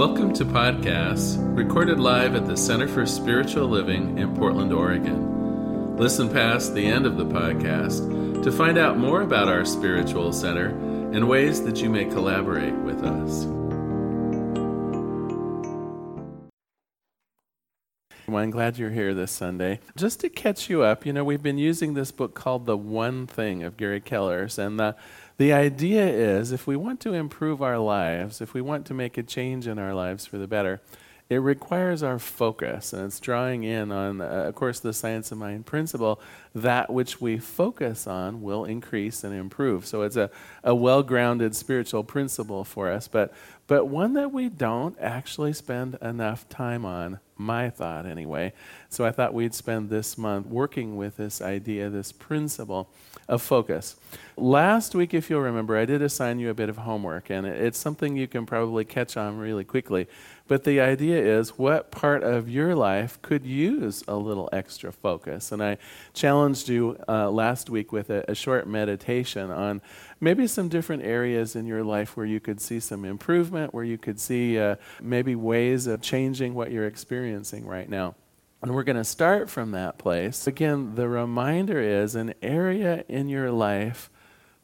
Welcome to podcasts recorded live at the Center for Spiritual Living in Portland, Oregon. Listen past the end of the podcast to find out more about our spiritual center and ways that you may collaborate with us. I'm glad you're here this Sunday. Just to catch you up, you know, we've been using this book called The One Thing of Gary Keller's, and the the idea is if we want to improve our lives, if we want to make a change in our lives for the better, it requires our focus. And it's drawing in on, uh, of course, the science of mind principle that which we focus on will increase and improve. So it's a, a well grounded spiritual principle for us, but, but one that we don't actually spend enough time on, my thought anyway. So I thought we'd spend this month working with this idea, this principle of focus. Last week, if you'll remember, I did assign you a bit of homework, and it's something you can probably catch on really quickly. But the idea is what part of your life could use a little extra focus? And I challenged you uh, last week with a, a, short meditation on maybe some different areas in your life where you could see some improvement, where you could see uh, maybe ways of changing what you're experiencing right now. And we're going to start from that place. Again, the reminder is an area in your life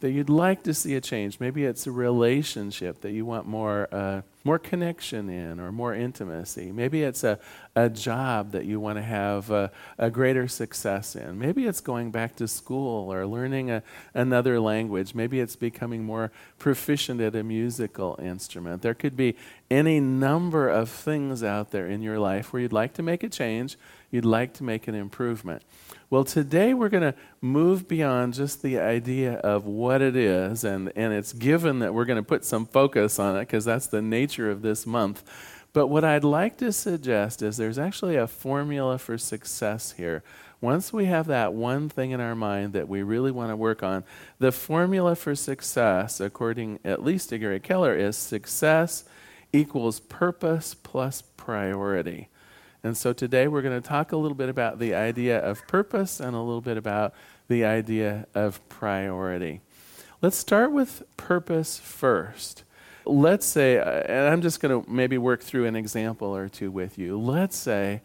that you'd like to see a change. Maybe it's a relationship that you want more, uh, more connection in or more intimacy. Maybe it's a, a job that you want to have a, a greater success in. Maybe it's going back to school or learning a, another language. Maybe it's becoming more proficient at a musical instrument. There could be any number of things out there in your life where you'd like to make a change, you'd like to make an improvement. Well, today we're going to move beyond just the idea of what it is, and, and it's given that we're going to put some focus on it because that's the nature of this month. But what I'd like to suggest is there's actually a formula for success here. Once we have that one thing in our mind that we really want to work on, the formula for success, according at least to Gary Keller, is success equals purpose plus priority. And so today we're going to talk a little bit about the idea of purpose and a little bit about the idea of priority. Let's start with purpose first. Let's say, and I'm just going to maybe work through an example or two with you. Let's say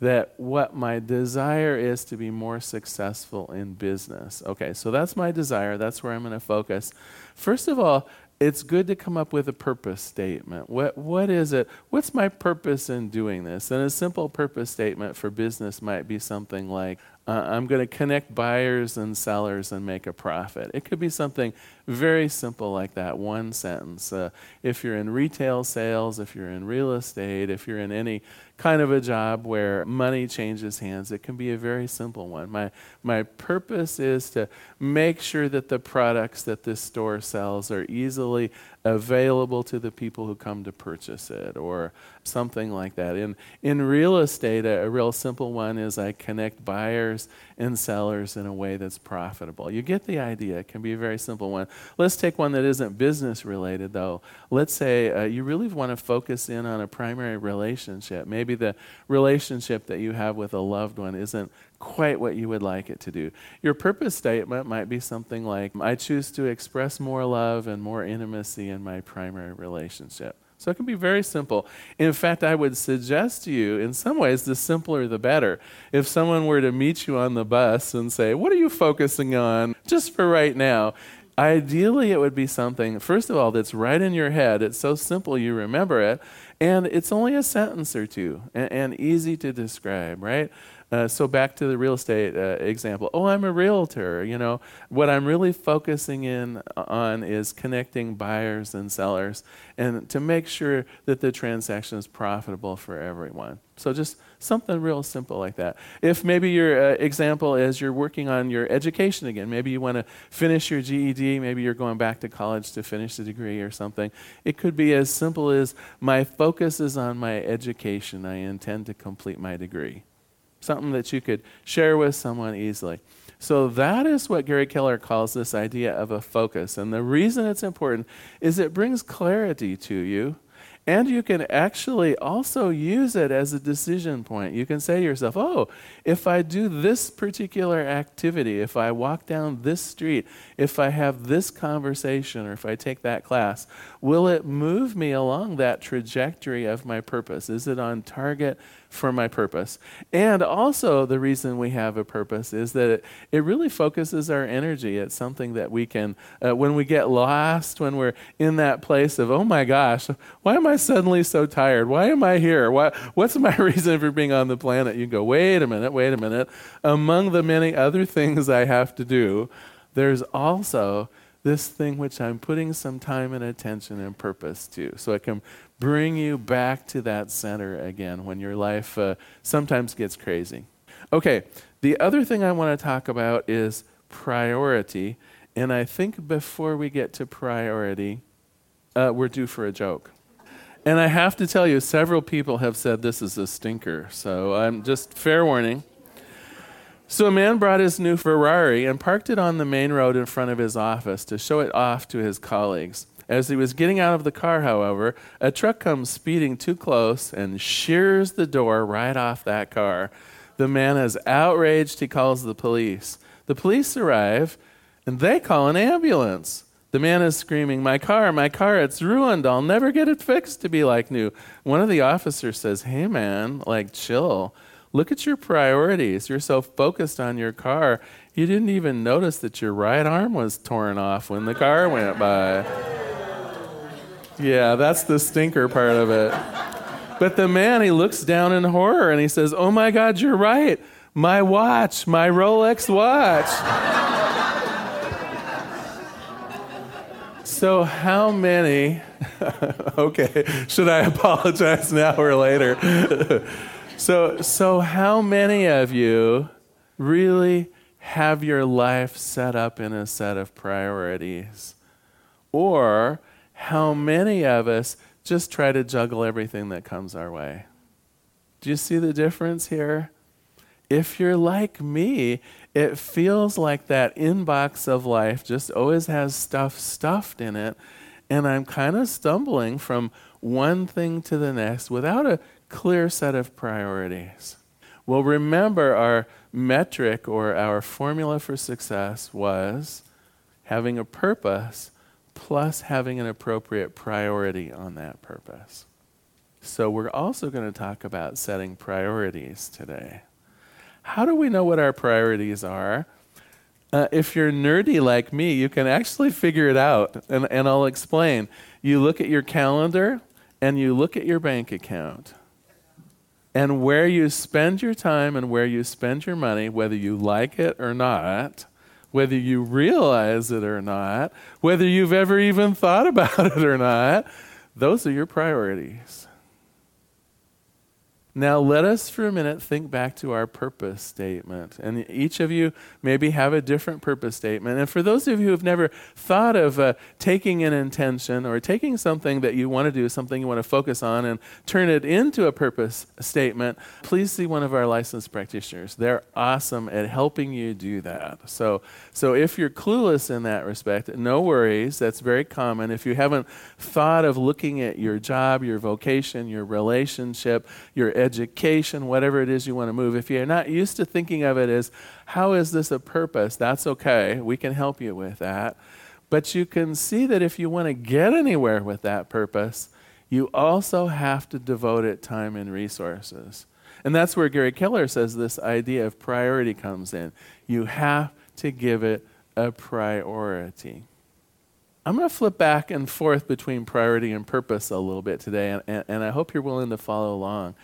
that what my desire is to be more successful in business. Okay, so that's my desire. That's where I'm going to focus. First of all, it's good to come up with a purpose statement. What, what is it? What's my purpose in doing this? And a simple purpose statement for business might be something like uh, I'm going to connect buyers and sellers and make a profit. It could be something very simple like that, one sentence. Uh, if you're in retail sales, if you're in real estate, if you're in any kind of a job where money changes hands, it can be a very simple one. My, my purpose is to make sure that the products that this store sells are easily available to the people who come to purchase it, or something like that. In, in real estate, a, a, real simple one is I connect buyers and sellers in a way that's profitable. You get the idea. It can be a very simple one. Let's take one that isn't business related, though. Let's say uh, you really want to focus in on a primary relationship. Maybe the relationship that you have with a loved one isn't quite what you would like it to do. Your purpose statement might be something like I choose to express more love and more intimacy in my primary relationship. So it can be very simple. In fact, I would suggest to you, in some ways, the simpler the better. If someone were to meet you on the bus and say, What are you focusing on just for right now? Ideally, it would be something, first of all, that's right in your head. It's so simple you remember it. And it's only a sentence or two and, and easy to describe, right? Uh, so back to the real estate uh, example. Oh, I'm a realtor. You know, what I'm really focusing in on is connecting buyers and sellers, and to make sure that the transaction is profitable for everyone. So just something real simple like that. If maybe your uh, example is you're working on your education again, maybe you want to finish your GED, maybe you're going back to college to finish the degree or something. It could be as simple as my focus is on my education. I intend to complete my degree something that you could share with someone easily. So, that is what Gary Keller calls this idea of a focus. And the reason it's important is it brings clarity to you And you can actually also use it as a decision point. You can say to yourself, oh, if I do this particular activity, if I walk down this street, if I have this conversation, or if I take that class, will it move me along that trajectory of my purpose? Is it on target for my purpose. And also, the reason we have a purpose is that it, it really focuses our energy. It's something that we can, uh, when we get lost, when we're in that place of, oh my gosh, why am I suddenly so tired? Why am I here? Why, what's my reason for being on the planet? You go, wait a minute, wait a minute. Among the many other things I have to do, there's also this thing which I'm putting some time and attention and purpose to. So it can bring you back to that center again when your life uh, sometimes gets crazy. Okay, the other thing I want to talk about is priority. And I think before we get to priority, uh, we're due for a joke. And I have to tell you, several people have said this is a stinker. So I'm just fair warning. So a man brought his new Ferrari and parked it on the main road in front of his office to show it off to his colleagues. As he was getting out of the car, however, a truck comes speeding too close and shears the door right off that car. The man is outraged. He calls the police. The police arrive and they call an ambulance. The man is screaming, My car, my car, it's ruined. I'll never get it fixed to be like new. One of the officers says, Hey, man, like, chill. Look at your priorities. You're so focused on your car, you didn't even notice that your right arm was torn off when the car went by. Yeah, that's the stinker part of it. But the man, he looks down in horror and he says, Oh my God, you're right. My watch, my Rolex watch. so, how many? okay, should I apologize now or later? So, so how many of you really have your life set up in a set of priorities? Or how many of us just try to juggle everything that comes our way? Do you see the difference here? If you're like me, it feels like that inbox of life just always has stuff stuffed in it, and I'm kind of stumbling from one thing to the next without a clear set of priorities. Well, remember our metric or our formula for success was having a purpose plus having an appropriate priority on that purpose. So, we're also going to talk about setting priorities today. How do we know what our priorities are? Uh, if you're nerdy like me, you can actually figure it out, and, and I'll explain. You look at your calendar and you look at your bank account. And where you spend your time and where you spend your money, whether you like it or not, whether you realize it or not, whether you've ever even thought about it or not, those are your priorities. Now, let us for a minute think back to our purpose statement. And each of you maybe have a different purpose statement. And for those of you who have never thought of uh, taking an intention or taking something that you want to do, something you want to focus on, and turn it into a purpose statement, please see one of our licensed practitioners. They're awesome at helping you do that. So, so if you're clueless in that respect, no worries. That's very common. If you haven't thought of looking at your job, your vocation, your relationship, your education, whatever it is you want to move. If you're not used to thinking of it as, how is this a purpose? That's okay. We can help you with that. But you can see that if you want to get anywhere with that purpose, you also have to devote it time and resources. And that's where Gary Keller says this idea of priority comes in. You have to give it a priority. I'm going to flip back and forth between priority and purpose a little bit today, and, and, and I hope you're willing to follow along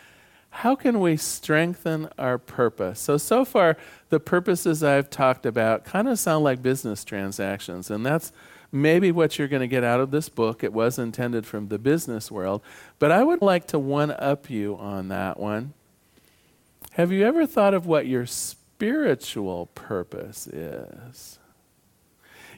how can we strengthen our purpose? So, so far, the purposes I've talked about kind of sound like business transactions, and that's maybe what you're going to get out of this book. It was intended from the business world, but I would like to one up you on that one. Have you ever thought of what your spiritual purpose is?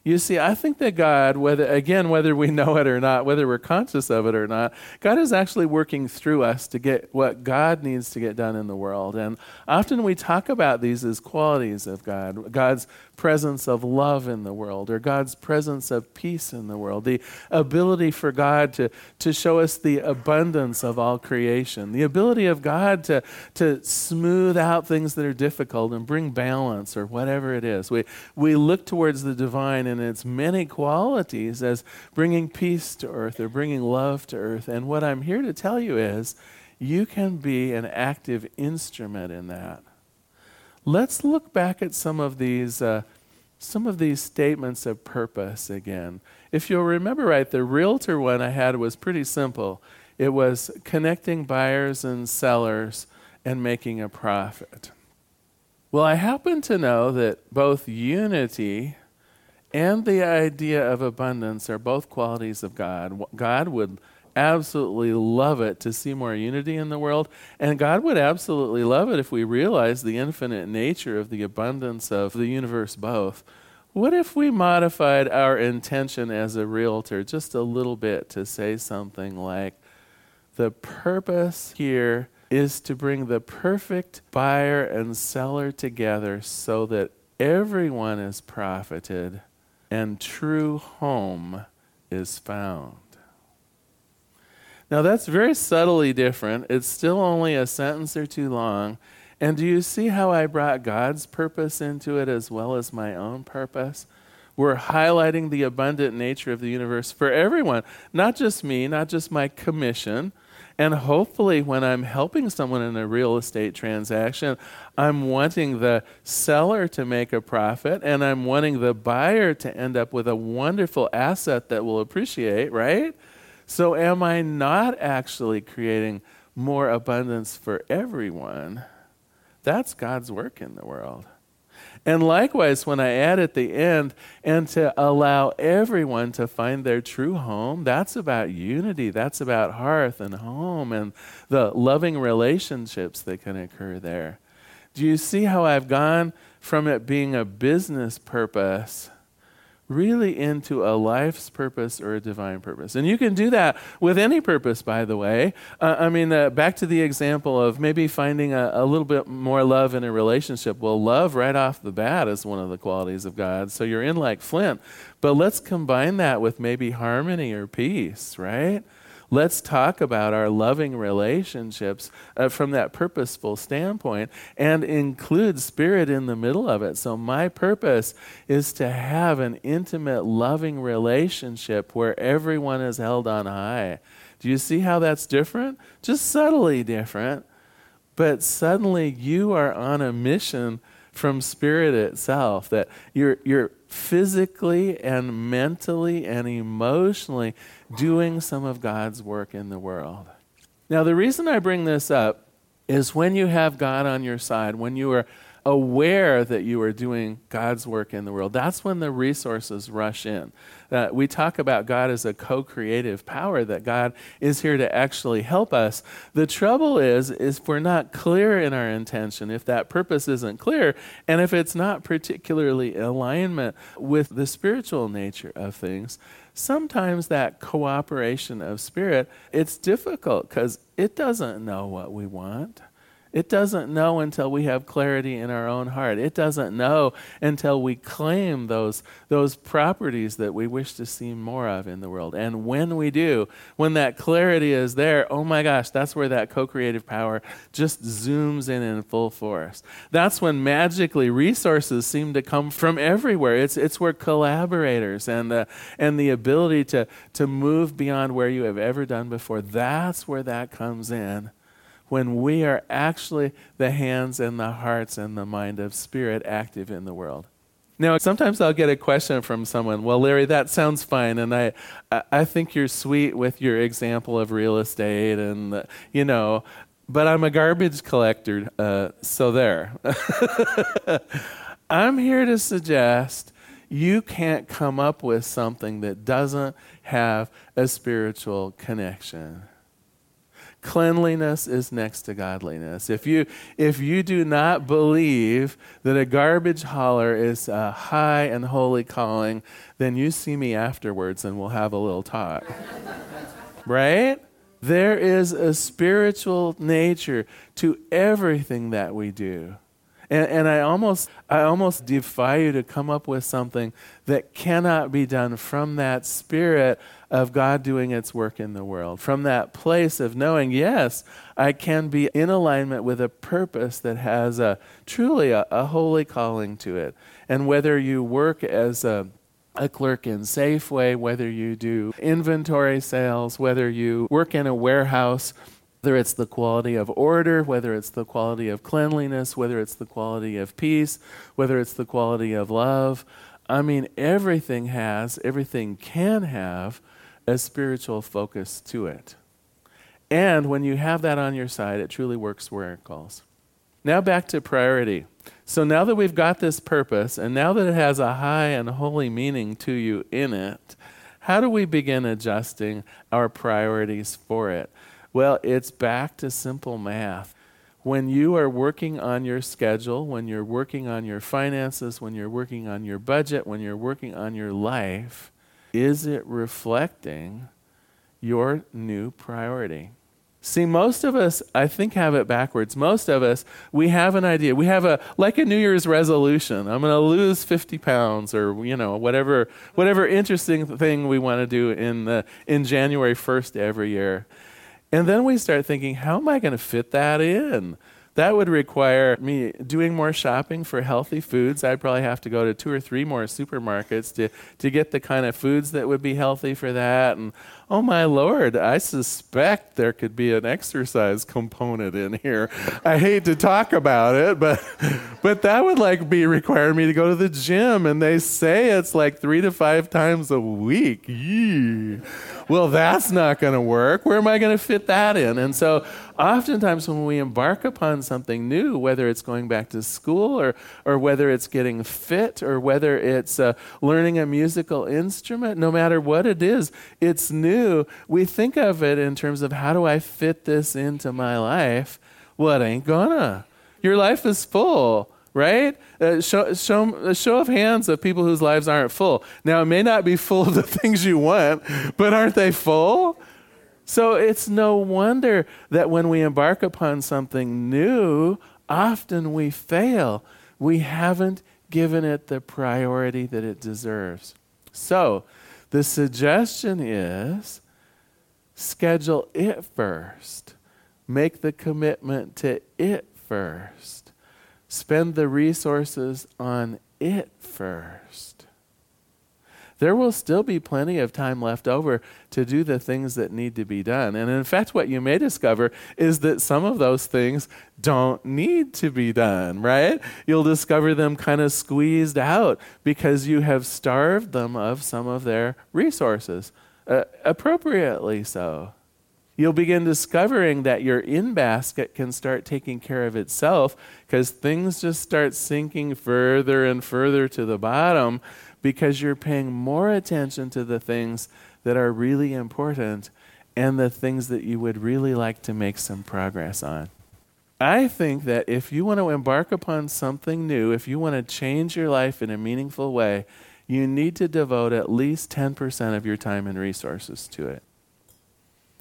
You see, I think that God, whether again, whether we know it or not, whether we're conscious of it or not, God is actually working through us to get what God needs to get done in the world. And often we talk about these as qualities of God God's presence of love in the world or God's presence of peace in the world, the ability for God to, to show us the abundance of all creation, the ability of God to, to smooth out things that are difficult and bring balance or whatever it is. We, we look towards the divine in its many qualities as bringing peace to earth or bringing love to earth. And what I'm here to tell you is you can be an active instrument in that. Let's look back at some of these. Uh, some of these statements of purpose again. If you'll remember right, the realtor one I had was pretty simple. It was connecting buyers and sellers and making a profit. Well, I happen to know that both unity and the idea of abundance are both qualities of God. God would absolutely love it to see more unity in the world. And God would absolutely love it if we realized the infinite nature of the abundance of the universe both. What if we modified our intention as a realtor just a little bit to say something like, the purpose here is to bring the perfect buyer and seller together so that everyone is profited and true home is found. Now, that's very subtly different. It's still only a sentence or two long. And do you see how I brought God's purpose into it as well as my own purpose? We're highlighting the abundant nature of the universe for everyone, not just me, not just my commission. And hopefully, when I'm helping someone in a real estate transaction, I'm wanting the seller to make a profit and I'm wanting the buyer to end up with a wonderful asset that will appreciate, right? So, am I not actually creating more abundance for everyone? That's God's work in the world. And likewise, when I add at the end, and to allow everyone to find their true home, that's about unity. That's about hearth and home and the loving relationships that can occur there. Do you see how I've gone from it being a business purpose really into a life's purpose or a divine purpose. And you can do that with any purpose, by the way. Uh, I mean, uh, back to the example of maybe finding a, a, little bit more love in a relationship. Well, love right off the bat is one of the qualities of God. So you're in like Flint. But let's combine that with maybe harmony or peace, right? Let's talk about our loving relationships uh, from that purposeful standpoint and include spirit in the middle of it. So, my purpose is to have an intimate, loving relationship where everyone is held on high. Do you see how that's different? Just subtly different. But suddenly you are on a mission from spirit itself that you're, you're physically and mentally and emotionally doing some of God's work in the world. Now, the reason I bring this up is when you have God on your side, when you are aware that you are doing God's work in the world, that's when the resources rush in. Uh, we talk about God as a co-creative power, that God is here to actually help us. The trouble is, is if we're not clear in our intention, if that purpose isn't clear, and if it's not particularly alignment with the spiritual nature of things, sometimes that cooperation of spirit, it's difficult because it doesn't know what we want. It doesn't know until we have clarity in our own heart. It doesn't know until we claim those, those properties that we wish to see more of in the world. And when we do, when that clarity is there, oh my gosh, that's where that co creative power just zooms in in full force. That's when magically resources seem to come from everywhere. It's, it's where collaborators and the, and the ability to, to move beyond where you have ever done before, that's where that comes in when we are actually the hands and the hearts and the mind of spirit active in the world. Now, sometimes I'll get a question from someone, well, Larry, that sounds fine, and I, I think you're sweet with your example of real estate, and, uh, you know, but I'm a garbage collector, uh, so there. I'm here to suggest you can't come up with something that doesn't have a spiritual connection cleanliness is next to godliness. If you, if you do not believe that a garbage hauler is a high and holy calling, then you see me afterwards and we'll have a little talk. right? There is a spiritual nature to everything that we do. And, and I, almost, I almost defy you to come up with something that cannot be done from that spirit of God doing its work in the world, from that place of knowing, yes, I can be in alignment with a purpose that has a truly a, a holy calling to it. And whether you work as a a clerk in Safeway, whether you do inventory sales, whether you work in a warehouse, whether it's the quality of order, whether it's the quality of cleanliness, whether it's the quality of peace, whether it's the quality of love. I mean, everything has, everything can have a spiritual focus to it. And when you have that on your side, it truly works where it calls. Now back to priority. So now that we've got this purpose, and now that it has a high and holy meaning to you in it, how do we begin adjusting our priorities for it? Well, it's back to simple math. When you are working on your schedule, when you're working on your finances, when you're working on your budget, when you're working on your life, is it reflecting your new priority? See, most of us, I think, have it backwards. Most of us, we have an idea. We have a like a New Year's resolution. I'm going to lose 50 pounds, or you know, whatever, whatever interesting thing we want to do in the in January 1st every year. And then we start thinking, how am I going to fit that in? That would require me doing more shopping for healthy foods. I'd probably have to go to two or three more supermarkets to, to get the kind of foods that would be healthy for that. And oh my lord, I suspect there could be an exercise component in here. I hate to talk about it, but but that would like be require me to go to the gym and they say it's like 3 to 5 times a week. Yee. Well, that's not going to work. Where am I going to fit that in? And so oftentimes when we embark upon something new, whether it's going back to school or, or whether it's getting fit or whether it's uh, learning a musical instrument, no matter what it is, it's new. We think of it in terms of how do I fit this into my life? Well, ain't gonna. Your life is full right? Uh, show, show, a show of hands of people whose lives aren't full. Now, it may not be full of the things you want, but aren't they full? So it's no wonder that when we embark upon something new, often we fail. We haven't given it the priority that it deserves. So the suggestion is schedule it first, make the commitment to it first, spend the resources on it first there will still be plenty of time left over to do the things that need to be done. And in fact, what you may discover is that some of those things don't need to be done, right? You'll discover them kind of squeezed out because you have starved them of some of their resources, uh, appropriately so. You'll begin discovering that your in basket can start taking care of itself because things just start sinking further and further to the bottom because you're paying more attention to the things that are really important and the things that you would really like to make some progress on. I think that if you want to embark upon something new, if you want to change your life in a meaningful way, you need to devote at least 10% of your time and resources to it.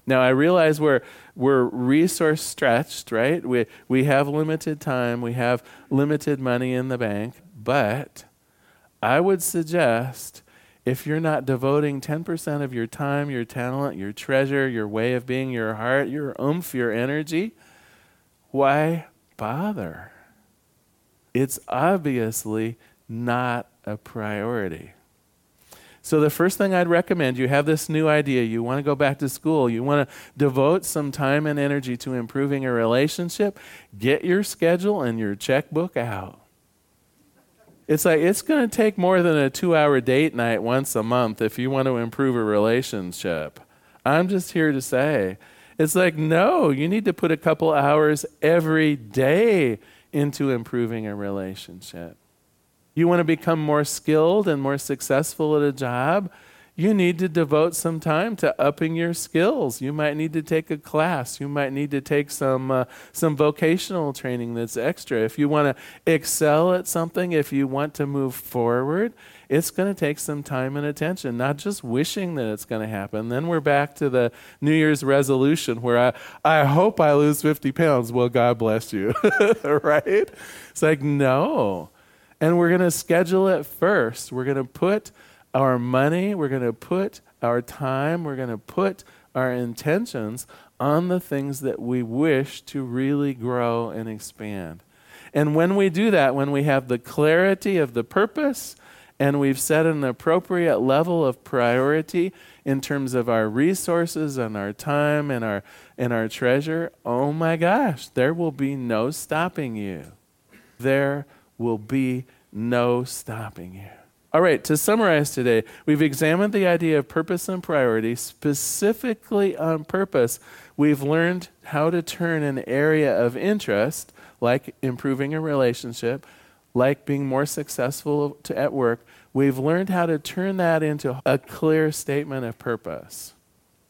Now, I realize we're, we're resource stretched, right? We, we have limited time, we have limited money in the bank, but I would suggest if you're not devoting 10% of your time, your talent, your treasure, your way of being, your heart, your oomph, your energy, why bother? It's obviously not a priority. So, the first thing I'd recommend you have this new idea. You want to go back to school. You want to devote some time and energy to improving a relationship. Get your schedule and your checkbook out. It's like it's going to take more than a two hour date night once a month if you want to improve a relationship. I'm just here to say it's like, no, you need to put a couple hours every day into improving a relationship. You want to become more skilled and more successful at a job? You need to devote some time to upping your skills. You might need to take a class. You might need to take some uh, some vocational training that's extra. If you want to excel at something, if you want to move forward, it's going to take some time and attention, not just wishing that it's going to happen. Then we're back to the New Year's resolution where I, I hope I lose 50 pounds. Well, God bless you. right? It's like, no. And we're going to schedule it first. We're going to put our money, we're going to put our time, we're going to put our intentions on the things that we wish to really grow and expand. And when we do that, when we have the clarity of the purpose and we've set an appropriate level of priority in terms of our resources and our time and our and our treasure, oh my gosh, there will be no stopping you. There will be no stopping you. All right, to summarize today, we've examined the idea of purpose and priority. Specifically on purpose, we've learned how to turn an area of interest, like improving a relationship, like being more successful to, at work, we've learned how to turn that into a clear statement of purpose.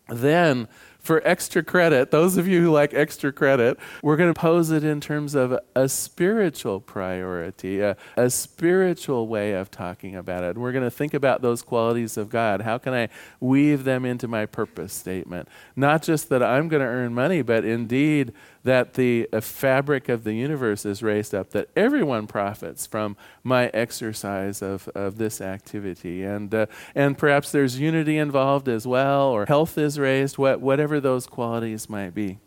Then for extra credit, those of you who like extra credit, we're going to pose it in terms of a spiritual priority, a, a spiritual way of talking about it. We're going to think about those qualities of God. How can I weave them into my purpose statement? Not just that I'm going to earn money, but indeed that the fabric of the universe is raised up, that everyone profits from my exercise of, of this activity. And, uh, and perhaps there's unity involved as well, or health is raised, what, whatever those qualities might be.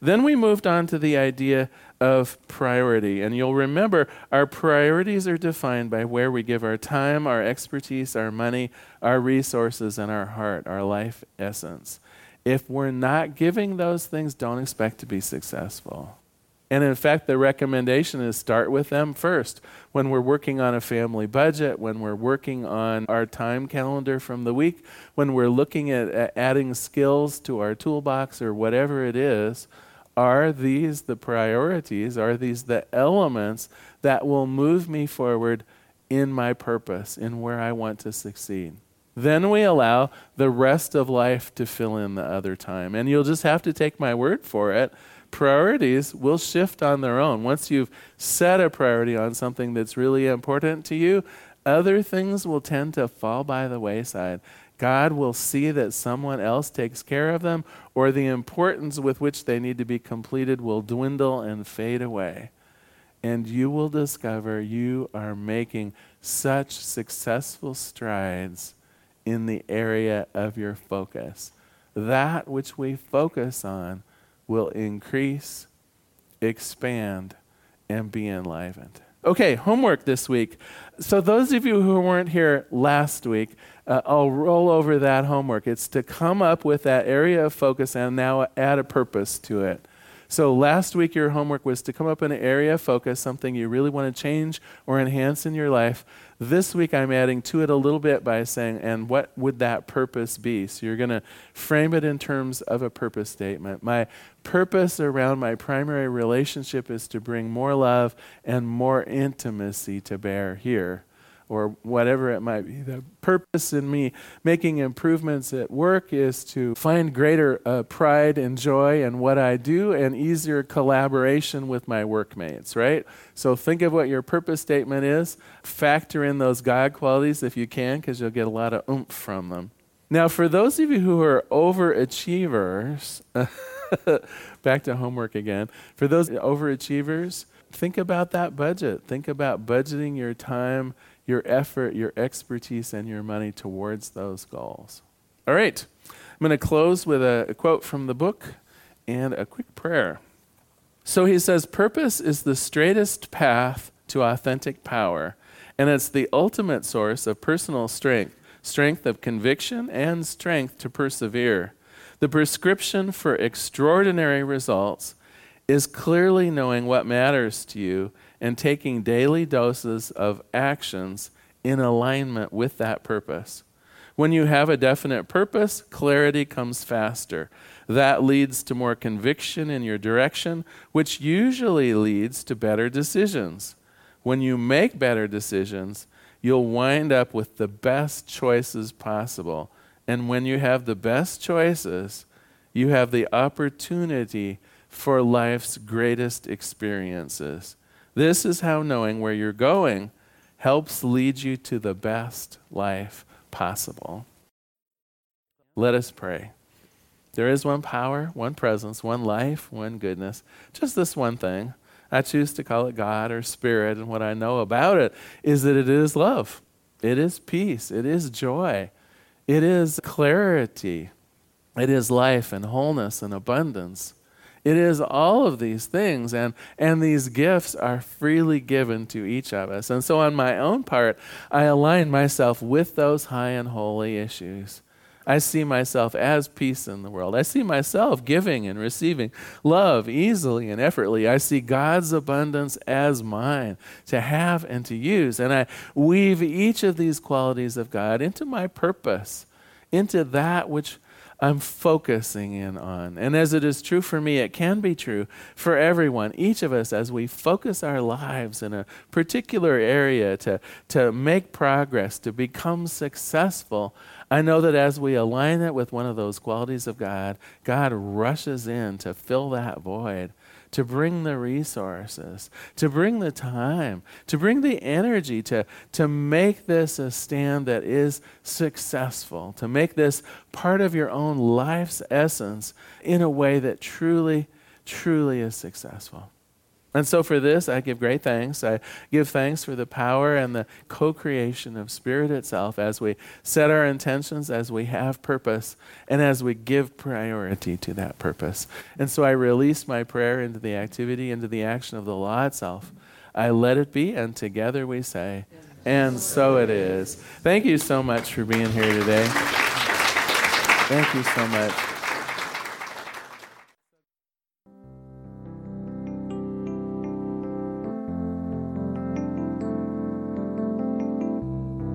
Then we moved on to the idea of priority. And you'll remember our priorities are defined by where we give our time, our expertise, our money, our resources, and our heart, our life essence. If we're not giving those things, don't expect to be successful. And in fact, the recommendation is start with them first. When we're working on a family budget, when we're working on our time calendar from the week, when we're looking at, adding skills to our toolbox or whatever it is, are these the priorities? Are these the elements that will move me forward in my purpose, in where I want to succeed? Then we allow the rest of life to fill in the other time. And you'll just have to take my word for it. Priorities will shift on their own. Once you've set a priority on something that's really important to you, other things will tend to fall by the wayside. God will see that someone else takes care of them, or the importance with which they need to be completed will dwindle and fade away. And you will discover you are making such successful strides in the area of your focus. That which we focus on will increase, expand, and be enlivened. Okay, homework this week. So, those of you who weren't here last week, uh, I'll roll over that homework. It's to come up with that area of focus and now add a purpose to it. So last week, your homework was to come up in an area of focus, something you really want to change or enhance in your life. This week, I'm adding to it a little bit by saying, and what would that purpose be? So you're going to frame it in terms of a purpose statement. My purpose around my primary relationship is to bring more love and more intimacy to bear here or whatever it might be. The purpose in me making improvements at work is to find greater uh, pride and joy in what I do and easier collaboration with my workmates, right? So think of what your purpose statement is. Factor in those God qualities if you can, because you'll get a lot of oomph from them. Now, for those of you who are overachievers, back to homework again. For those overachievers, think about that budget. Think about budgeting your time your effort, your expertise, and your money towards those goals. All right, I'm going to close with a, a quote from the book and a quick prayer. So he says, Purpose is the straightest path to authentic power, and it's the ultimate source of personal strength, strength of conviction, and strength to persevere. The prescription for extraordinary results is clearly knowing what matters to you and taking daily doses of actions in alignment with that purpose. When you have a definite purpose, clarity comes faster. That leads to more conviction in your direction, which usually leads to better decisions. When you make better decisions, you'll wind up with the best choices possible And when you have the best choices, you have the opportunity for life's greatest experiences. This is how knowing where you're going helps lead you to the best life possible. Let us pray. There is one power, one presence, one life, one goodness. Just this one thing. I choose to call it God or Spirit, and what I know about it is that it is love, it is peace, it is joy, it is clarity, it is life and wholeness and abundance. It is all of these things, and, and these gifts are freely given to each of us. And so, on my own part, I align myself with those high and holy issues. I see myself as peace in the world. I see myself giving and receiving love easily and effortlessly. I see God's abundance as mine to have and to use. And I weave each of these qualities of God into my purpose, into that which I'm focusing in on. And as it is true for me, it can be true for everyone, each of us, as we focus our lives in a particular area to, to make progress, to become successful. I know that as we align it with one of those qualities of God, God rushes in to fill that void to bring the resources, to bring the time, to bring the energy to, to make this a stand that is successful, to make this part of your own life's essence in a way that truly, truly is successful. And so for this, I give great thanks. I give thanks for the power and the co creation of Spirit itself as we set our intentions, as we have purpose, and as we give priority to that purpose. And so I release my prayer into the activity, into the action of the law itself. I let it be, and together we say, and so it is. Thank you so much for being here today. Thank you so much.